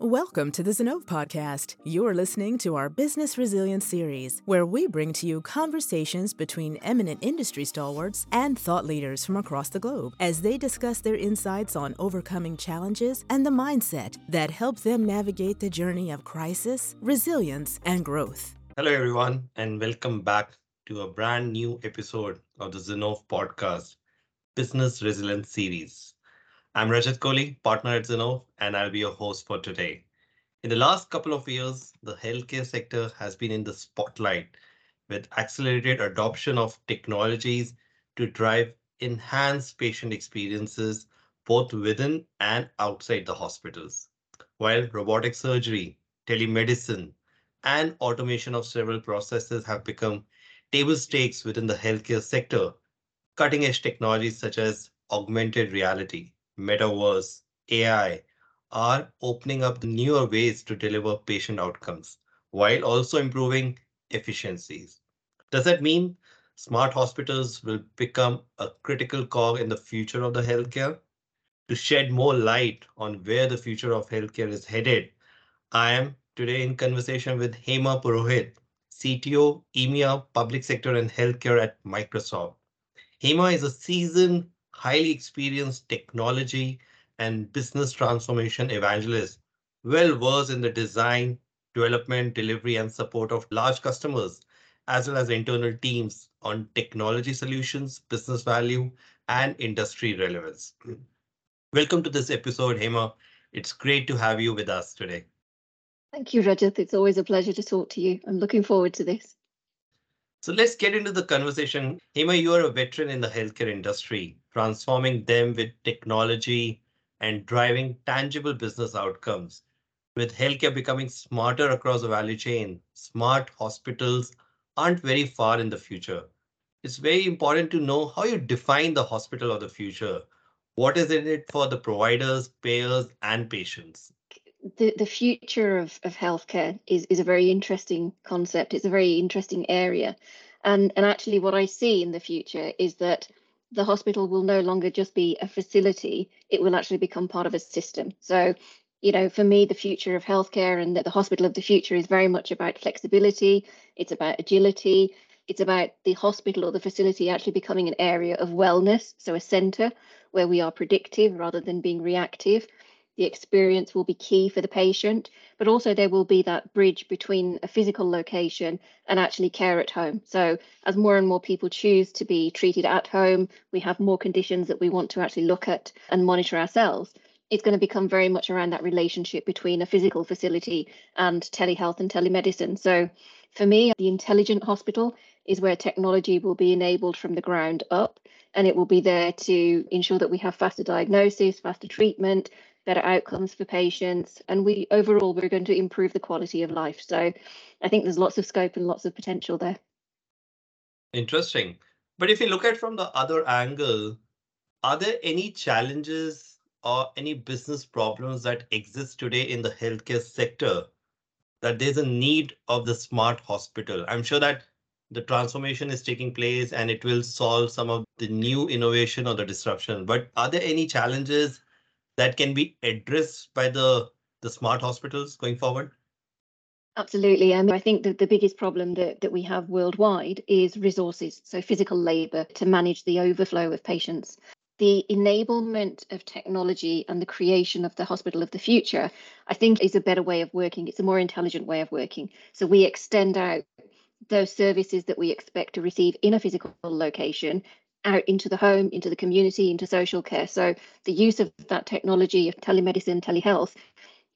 Welcome to the Zinnov Podcast. You're listening to our Business Resilience series, where we bring to you conversations between eminent industry stalwarts and thought leaders from across the globe as they discuss their insights on overcoming challenges and the mindset that help them navigate the journey of crisis, resilience, and growth. Hello, everyone, and welcome back to a brand new episode of the Zinnov Podcast Business Resilience series. I'm Rajat Kohli, partner at Zinnov, and I'll be your host for today. In the last couple of years, the healthcare sector has been in the spotlight with accelerated adoption of technologies to drive enhanced patient experiences both within and outside the hospitals. While robotic surgery, telemedicine, and automation of several processes have become table stakes within the healthcare sector, cutting edge technologies such as augmented reality, metaverse, AI are opening up newer ways to deliver patient outcomes while also improving efficiencies. Does that mean smart hospitals will become a critical cog in the future of the healthcare? To shed more light on where the future of healthcare is headed, I am today in conversation with Hema Purohit, CTO, EMEA, Public Sector and Healthcare at Microsoft. Hema is a seasoned highly experienced technology and business transformation evangelist, well versed in the design, development, delivery, and support of large customers, as well as internal teams on technology solutions, business value, and industry relevance. Welcome to this episode, Hema. It's great to have you with us today. Thank you, Rajat. It's always a pleasure to talk to you. I'm looking forward to this. So let's get into the conversation. Hema, you are a veteran in the healthcare industry, transforming them with technology and driving tangible business outcomes. With healthcare becoming smarter across the value chain, smart hospitals aren't very far in the future. It's very important to know how you define the hospital of the future. What is in it for the providers, payers, and patients? The, the future of, of healthcare is, is a very interesting concept. It's a very interesting area. And, and actually, what I see in the future is that the hospital will no longer just be a facility, it will actually become part of a system. So, you know, for me, the future of healthcare and the, the hospital of the future is very much about flexibility, it's about agility, it's about the hospital or the facility actually becoming an area of wellness, so a center where we are predictive rather than being reactive the experience will be key for the patient, but also there will be that bridge between a physical location and actually care at home. So, as more and more people choose to be treated at home, we have more conditions that we want to actually look at and monitor ourselves. It's going to become very much around that relationship between a physical facility and telehealth and telemedicine. So, for me, the intelligent hospital is where technology will be enabled from the ground up and it will be there to ensure that we have faster diagnosis, faster treatment, better outcomes for patients, and we overall we're going to improve the quality of life. So I think there's lots of scope and lots of potential there. Interesting. But if you look at from the other angle, are there any challenges or any business problems that exist today in the healthcare sector that there's a need of the smart hospital? I'm sure that the transformation is taking place and it will solve some of the new innovation or the disruption. But are there any challenges that can be addressed by the the smart hospitals going forward? Absolutely. And I think that the biggest problem that, that we have worldwide is resources, so physical labour to manage the overflow of patients. The enablement of technology and the creation of the hospital of the future, I think, is a better way of working. It's a more intelligent way of working. So we extend out those services that we expect to receive in a physical location out into the home, into the community, into social care. So the use of that technology of telemedicine, telehealth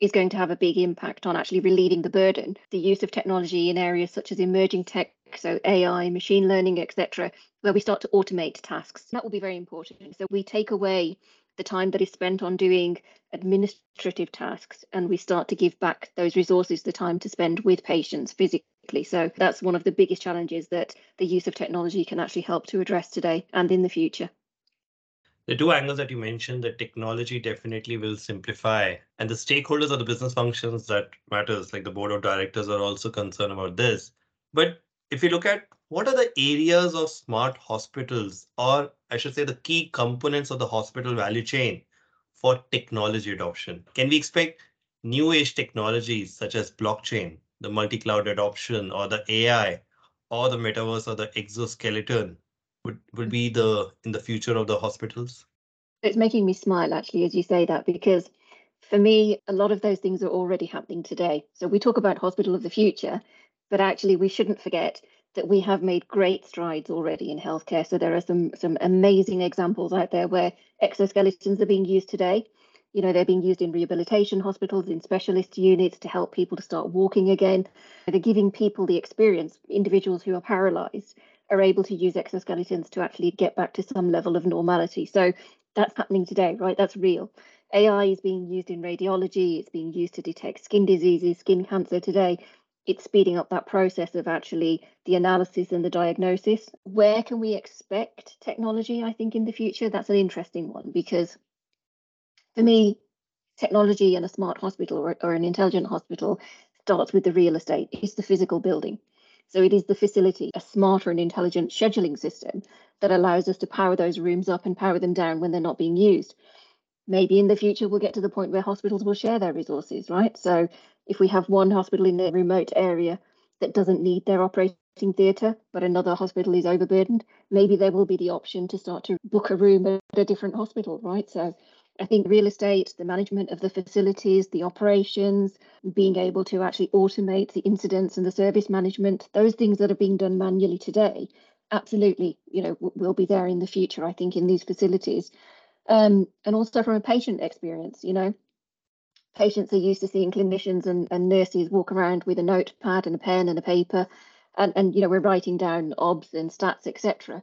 is going to have a big impact on actually relieving the burden. The use of technology in areas such as emerging tech, so AI, machine learning, etc., where we start to automate tasks. That will be very important. So we take away the time that is spent on doing administrative tasks and we start to give back those resources the time to spend with patients physically so that's one of the biggest challenges that the use of technology can actually help to address today and in the future. The two angles that you mentioned, the technology definitely will simplify, and the stakeholders of the business functions that matters, like the board of directors, are also concerned about this. But if you look at what are the areas of smart hospitals, or I should say, the key components of the hospital value chain for technology adoption, can we expect new age technologies such as blockchain, the multi cloud adoption, or the AI, or the metaverse, or the exoskeleton would, would be the in the future of the hospitals? It's making me smile actually as you say that because for me, a lot of those things are already happening today. So we talk about hospital of the future, but actually we shouldn't forget that we have made great strides already in healthcare. So there are some some amazing examples out there where exoskeletons are being used today. You know, they're being used in rehabilitation hospitals, in specialist units to help people to start walking again. They're giving people the experience, individuals who are paralyzed are able to use exoskeletons to actually get back to some level of normality. So that's happening today, right? That's real. AI is being used in radiology, it's being used to detect skin diseases, skin cancer today it's speeding up that process of actually the analysis and the diagnosis. Where can we expect technology, I think, in the future? That's an interesting one because for me, technology and a smart hospital or, or an intelligent hospital starts with the real estate, it's the physical building. So it is the facility, a smarter and intelligent scheduling system that allows us to power those rooms up and power them down when they're not being used. Maybe in the future we'll get to the point where hospitals will share their resources, right? So if we have one hospital in a remote area that doesn't need their operating theatre, but another hospital is overburdened, maybe there will be the option to start to book a room at a different hospital, right? So I think real estate, the management of the facilities, the operations, being able to actually automate the incidents and the service management, those things that are being done manually today, absolutely, you know, will be there in the future, I think, in these facilities. Um, and also from a patient experience, you know, patients are used to seeing clinicians and, and nurses walk around with a notepad and a pen and a paper and, and you know we're writing down obs and stats etc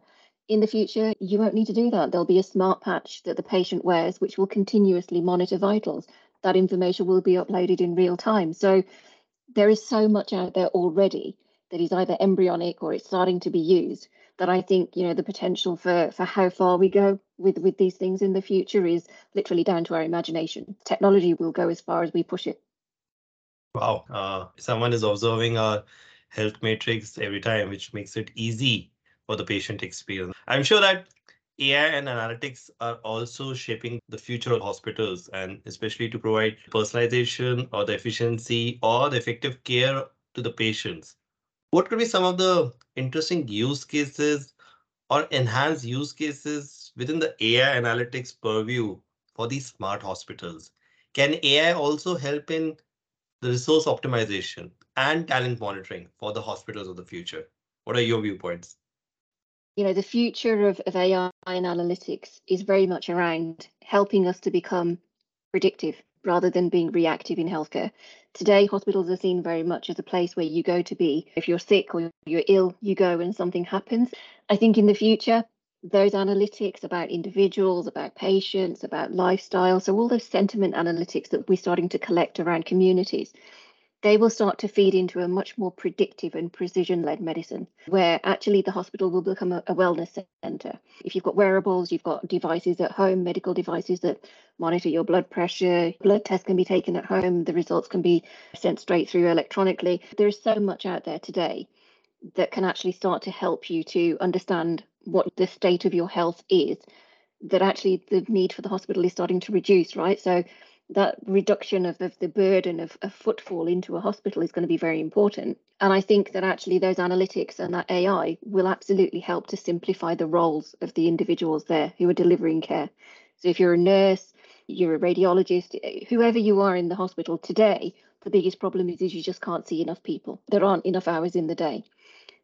in the future you won't need to do that there'll be a smart patch that the patient wears which will continuously monitor vitals that information will be uploaded in real time so there is so much out there already that is either embryonic or it's starting to be used that I think you know the potential for for how far we go with with these things in the future is literally down to our imagination. Technology will go as far as we push it. Wow, uh, someone is observing our health matrix every time, which makes it easy for the patient experience. I'm sure that AI and analytics are also shaping the future of hospitals and especially to provide personalization or the efficiency or the effective care to the patients what could be some of the interesting use cases or enhanced use cases within the AI analytics purview for these smart hospitals? Can AI also help in the resource optimization and talent monitoring for the hospitals of the future? What are your viewpoints? You know, the future of, of AI and analytics is very much around helping us to become predictive rather than being reactive in healthcare. Today, hospitals are seen very much as a place where you go to be. If you're sick or you're ill, you go and something happens. I think in the future, those analytics about individuals, about patients, about lifestyle, so all those sentiment analytics that we're starting to collect around communities, they will start to feed into a much more predictive and precision led medicine, where actually the hospital will become a, a, wellness center. If you've got wearables, you've got devices at home, medical devices that monitor your blood pressure, blood tests can be taken at home, the results can be sent straight through electronically. There's so much out there today that can actually start to help you to understand what the state of your health is that actually the need for the hospital is starting to reduce, right? So that reduction of, of the burden of, of footfall into a hospital is going to be very important. And I think that actually those analytics and that AI will absolutely help to simplify the roles of the individuals there who are delivering care. So if you're a nurse, you're a radiologist, eh, whoever you are in the hospital today, the biggest problem is, is you just can't see enough people. There aren't enough hours in the day.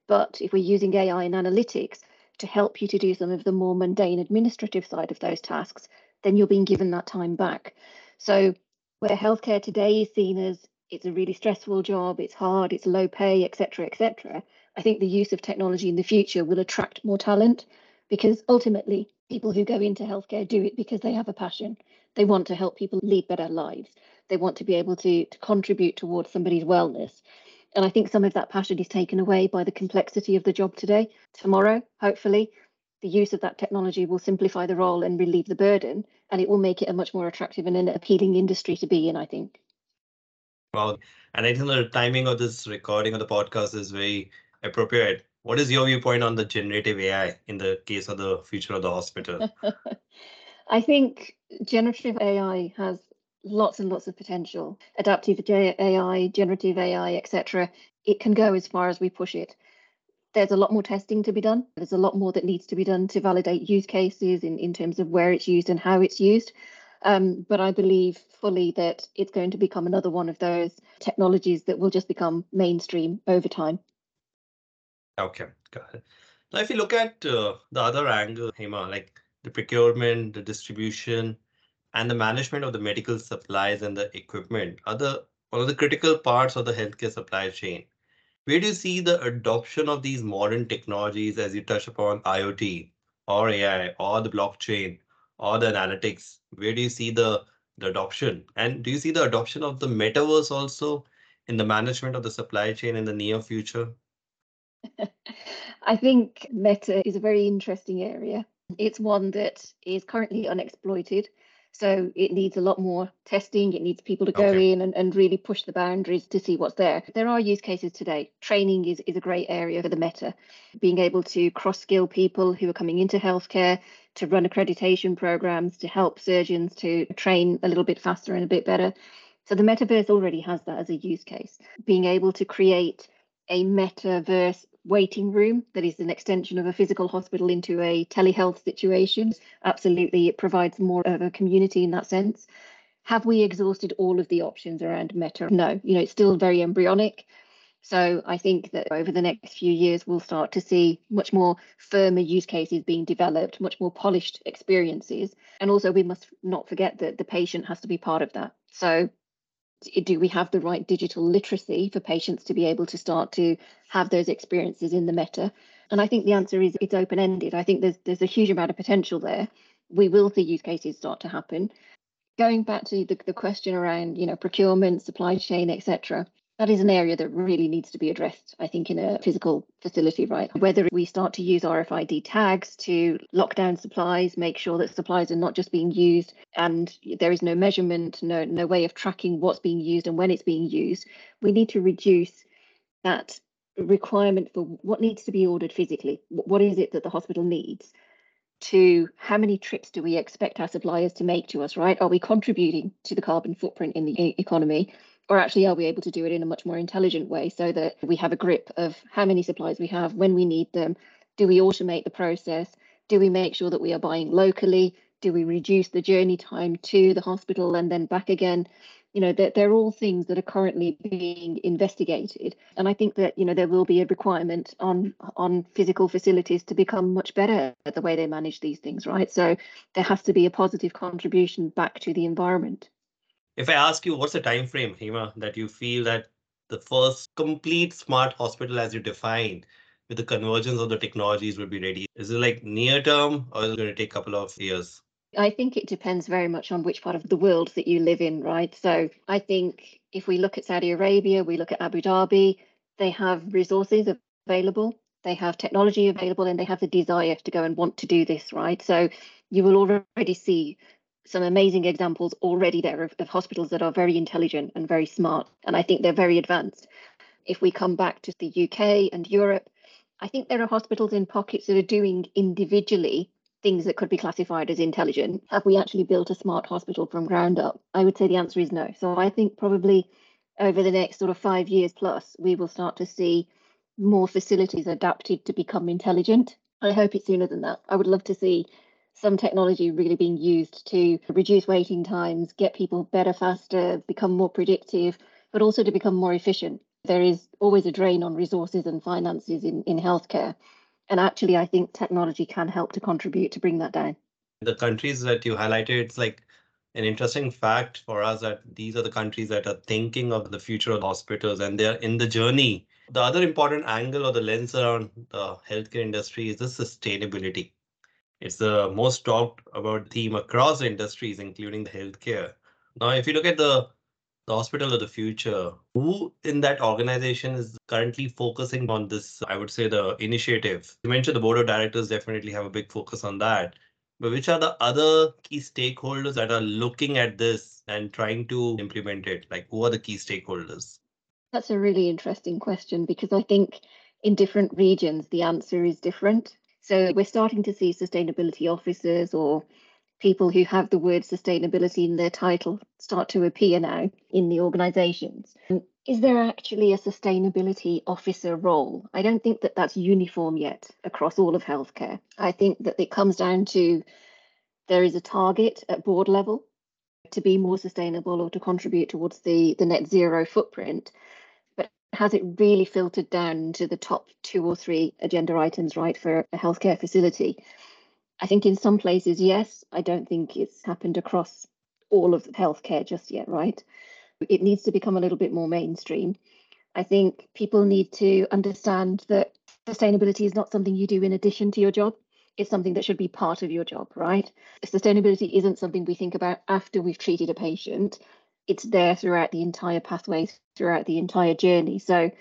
But if we're using AI and analytics to help you to do some of the more mundane administrative side of those tasks, then you're being given that time back. So where healthcare today is seen as it's a really stressful job, it's hard, it's low pay, etc., etc. I think the use of technology in the future will attract more talent because ultimately people who go into healthcare do it because they have a passion. They want to help people lead better lives. They want to be able to, to contribute towards somebody's wellness. And I think some of that passion is taken away by the complexity of the job today. Tomorrow, hopefully, the use of that technology will simplify the role and relieve the burden, and it will make it a much more attractive and an appealing industry to be in, I think. Well, and I think the timing of this recording of the podcast is very appropriate. What is your viewpoint on the generative AI in the case of the future of the hospital? I think generative AI has lots and lots of potential. Adaptive AI, generative AI, etc. It can go as far as we push it. There's a lot more testing to be done. There's a lot more that needs to be done to validate use cases in, in terms of where it's used and how it's used. Um, but I believe fully that it's going to become another one of those technologies that will just become mainstream over time. Okay, got it. Now, if you look at uh, the other angle, Hema, like the procurement, the distribution, and the management of the medical supplies and the equipment are the one of the critical parts of the healthcare supply chain. Where do you see the adoption of these modern technologies as you touch upon IoT or AI or the blockchain or the analytics? Where do you see the, the adoption? And do you see the adoption of the metaverse also in the management of the supply chain in the near future? I think meta is a very interesting area. It's one that is currently unexploited. So it needs a lot more testing. It needs people to go okay. in and, and really push the boundaries to see what's there. There are use cases today. Training is, is a great area for the meta. Being able to cross skill people who are coming into healthcare, to run accreditation programs, to help surgeons to train a little bit faster and a bit better. So the metaverse already has that as a use case. Being able to create a metaverse waiting room that is an extension of a physical hospital into a telehealth situation. Absolutely, it provides more of a community in that sense. Have we exhausted all of the options around Meta? No, you know, it's still very embryonic. So I think that over the next few years, we'll start to see much more firmer use cases being developed, much more polished experiences. And also, we must not forget that the patient has to be part of that. So do we have the right digital literacy for patients to be able to start to have those experiences in the meta? And I think the answer is it's open ended. I think there's there's a huge amount of potential there. We will see use cases start to happen. Going back to the, the question around, you know, procurement, supply chain, etc that is an area that really needs to be addressed, I think, in a physical facility, right? Whether we start to use RFID tags to lock down supplies, make sure that supplies are not just being used and there is no measurement, no, no way of tracking what's being used and when it's being used, we need to reduce that requirement for what needs to be ordered physically. What is it that the hospital needs? To how many trips do we expect our suppliers to make to us, right? Are we contributing to the carbon footprint in the economy? Or actually are we able to do it in a much more intelligent way so that we have a grip of how many supplies we have when we need them? Do we automate the process? Do we make sure that we are buying locally? Do we reduce the journey time to the hospital and then back again? You know they're, they're all things that are currently being investigated. And i think that you know there will be a requirement on on physical facilities to become much better at the way they manage these things right? So there has to be a positive contribution back to the environment if I ask you, what's the time frame, Hema, that you feel that the first complete smart hospital as you defined with the convergence of the technologies will be ready? Is it like near term or is it going to take a couple of years? I think it depends very much on which part of the world that you live in, right? So I think if we look at Saudi Arabia, we look at Abu Dhabi, they have resources available, they have technology available, and they have the desire to go and want to do this, right? So you will already see some amazing examples already there of, of, hospitals that are very intelligent and very smart. And I think they're very advanced. If we come back to the UK and Europe, I think there are hospitals in pockets that are doing individually things that could be classified as intelligent. Have we actually built a smart hospital from ground up? I would say the answer is no. So I think probably over the next sort of five years plus, we will start to see more facilities adapted to become intelligent. I hope it's sooner than that. I would love to see some technology really being used to reduce waiting times, get people better faster, become more predictive, but also to become more efficient. There is always a drain on resources and finances in, in healthcare. And actually, I think technology can help to contribute to bring that down. The countries that you highlighted, it's like an interesting fact for us that these are the countries that are thinking of the future of hospitals and they're in the journey. The other important angle or the lens around the healthcare industry is the sustainability. It's the most talked about theme across industries, including the healthcare. Now, if you look at the, the hospital of the future, who in that organization is currently focusing on this? I would say the initiative. You mentioned the board of directors definitely have a big focus on that. But which are the other key stakeholders that are looking at this and trying to implement it? Like, who are the key stakeholders? That's a really interesting question because I think in different regions the answer is different. So we're starting to see sustainability officers or people who have the word sustainability in their title start to appear now in the organizations. Is there actually a sustainability officer role? I don't think that that's uniform yet across all of healthcare. I think that it comes down to there is a target at board level to be more sustainable or to contribute towards the, the net zero footprint. Has it really filtered down to the top two or three agenda items, right, for a healthcare facility? I think in some places, yes. I don't think it's happened across all of healthcare just yet, right? It needs to become a little bit more mainstream. I think people need to understand that sustainability is not something you do in addition to your job. It's something that should be part of your job, right? Sustainability isn't something we think about after we've treated a patient. It's there throughout the entire pathway, throughout the entire journey. So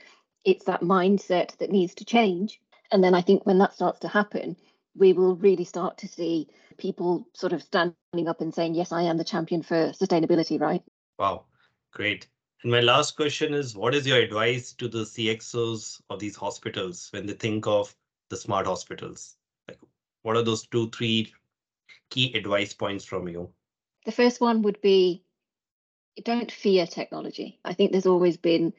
it's that mindset that needs to change. And then I think when that starts to happen, we will really start to see people sort of standing up and saying, Yes, I am the champion for sustainability, right? Wow. Great. And my last question is what is your advice to the CXOs of these hospitals when they think of the smart hospitals? Like, what are those two, three key advice points from you? The first one would be don't fear technology. I think there's always been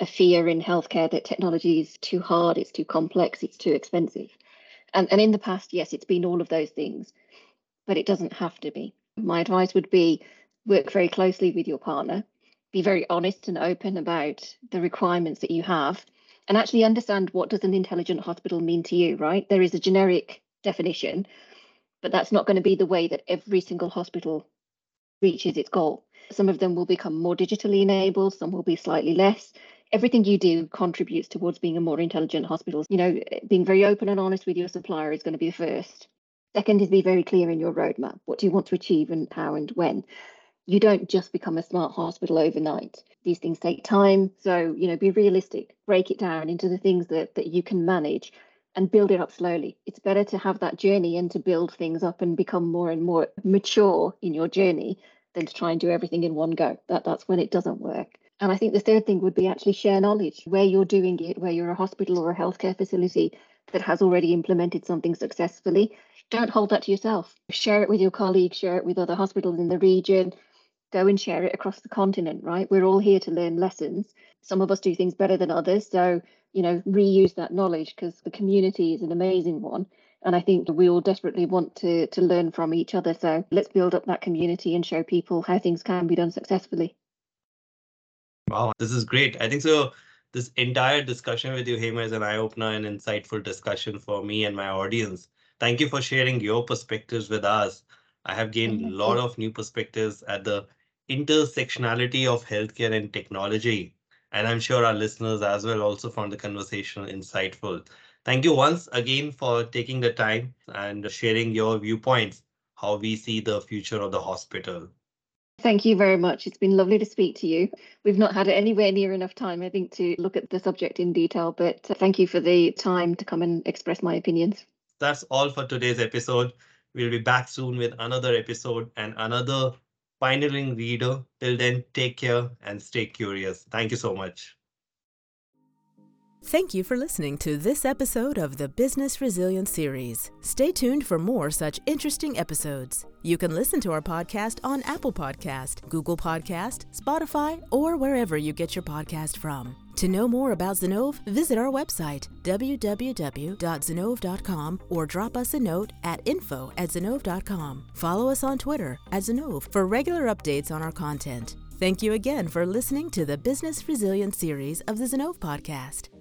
a fear in healthcare that technology is too hard, it's too complex, it's too expensive. And, and in the past, yes, it's been all of those things, but it doesn't have to be. My advice would be work very closely with your partner be very honest and open about the requirements that you have and actually understand what does an intelligent hospital mean to you right there is a generic definition but that's not going to be the way that every single hospital reaches its goal some of them will become more digitally enabled some will be slightly less everything you do contributes towards being a more intelligent hospital you know being very open and honest with your supplier is going to be the first second is be very clear in your roadmap what do you want to achieve and how and when you don't just become a smart hospital overnight. These things take time. So, you know, be realistic, break it down into the things that, that you can manage and build it up slowly. It's better to have that journey and to build things up and become more and more mature in your journey than to try and do everything in one go. That that's when it doesn't work. And I think the third thing would be actually share knowledge where you're doing it, where you're a hospital or a healthcare facility that has already implemented something successfully. Don't hold that to yourself. Share it with your colleagues, share it with other hospitals in the region, go and share it across the continent, right? We're all here to learn lessons. Some of us do things better than others. So, you know, reuse that knowledge because the community is an amazing one. And I think we all desperately want to to learn from each other. So let's build up that community and show people how things can be done successfully. Wow, this is great. I think so. This entire discussion with you, Hema, is an eye opener and insightful discussion for me and my audience. Thank you for sharing your perspectives with us. I have gained a lot of new perspectives at the intersectionality of healthcare and technology. And I'm sure our listeners as well also found the conversation insightful. Thank you once again for taking the time and sharing your viewpoints, how we see the future of the hospital. Thank you very much. It's been lovely to speak to you. We've not had anywhere near enough time, I think, to look at the subject in detail, but uh, thank you for the time to come and express my opinions. That's all for today's episode. We'll be back soon with another episode and another pioneering reader. Till then, take care and stay curious. Thank you so much. Thank you for listening to this episode of the Business Resilience Series. Stay tuned for more such interesting episodes. You can listen to our podcast on Apple Podcast, Google Podcast, Spotify, or wherever you get your podcast from. To know more about Zinnov, visit our website, www.zinnov.com, or drop us a note at info at zinnov.com. Follow us on Twitter at Zinnov for regular updates on our content. Thank you again for listening to the Business Resilience series of the Zinnov podcast.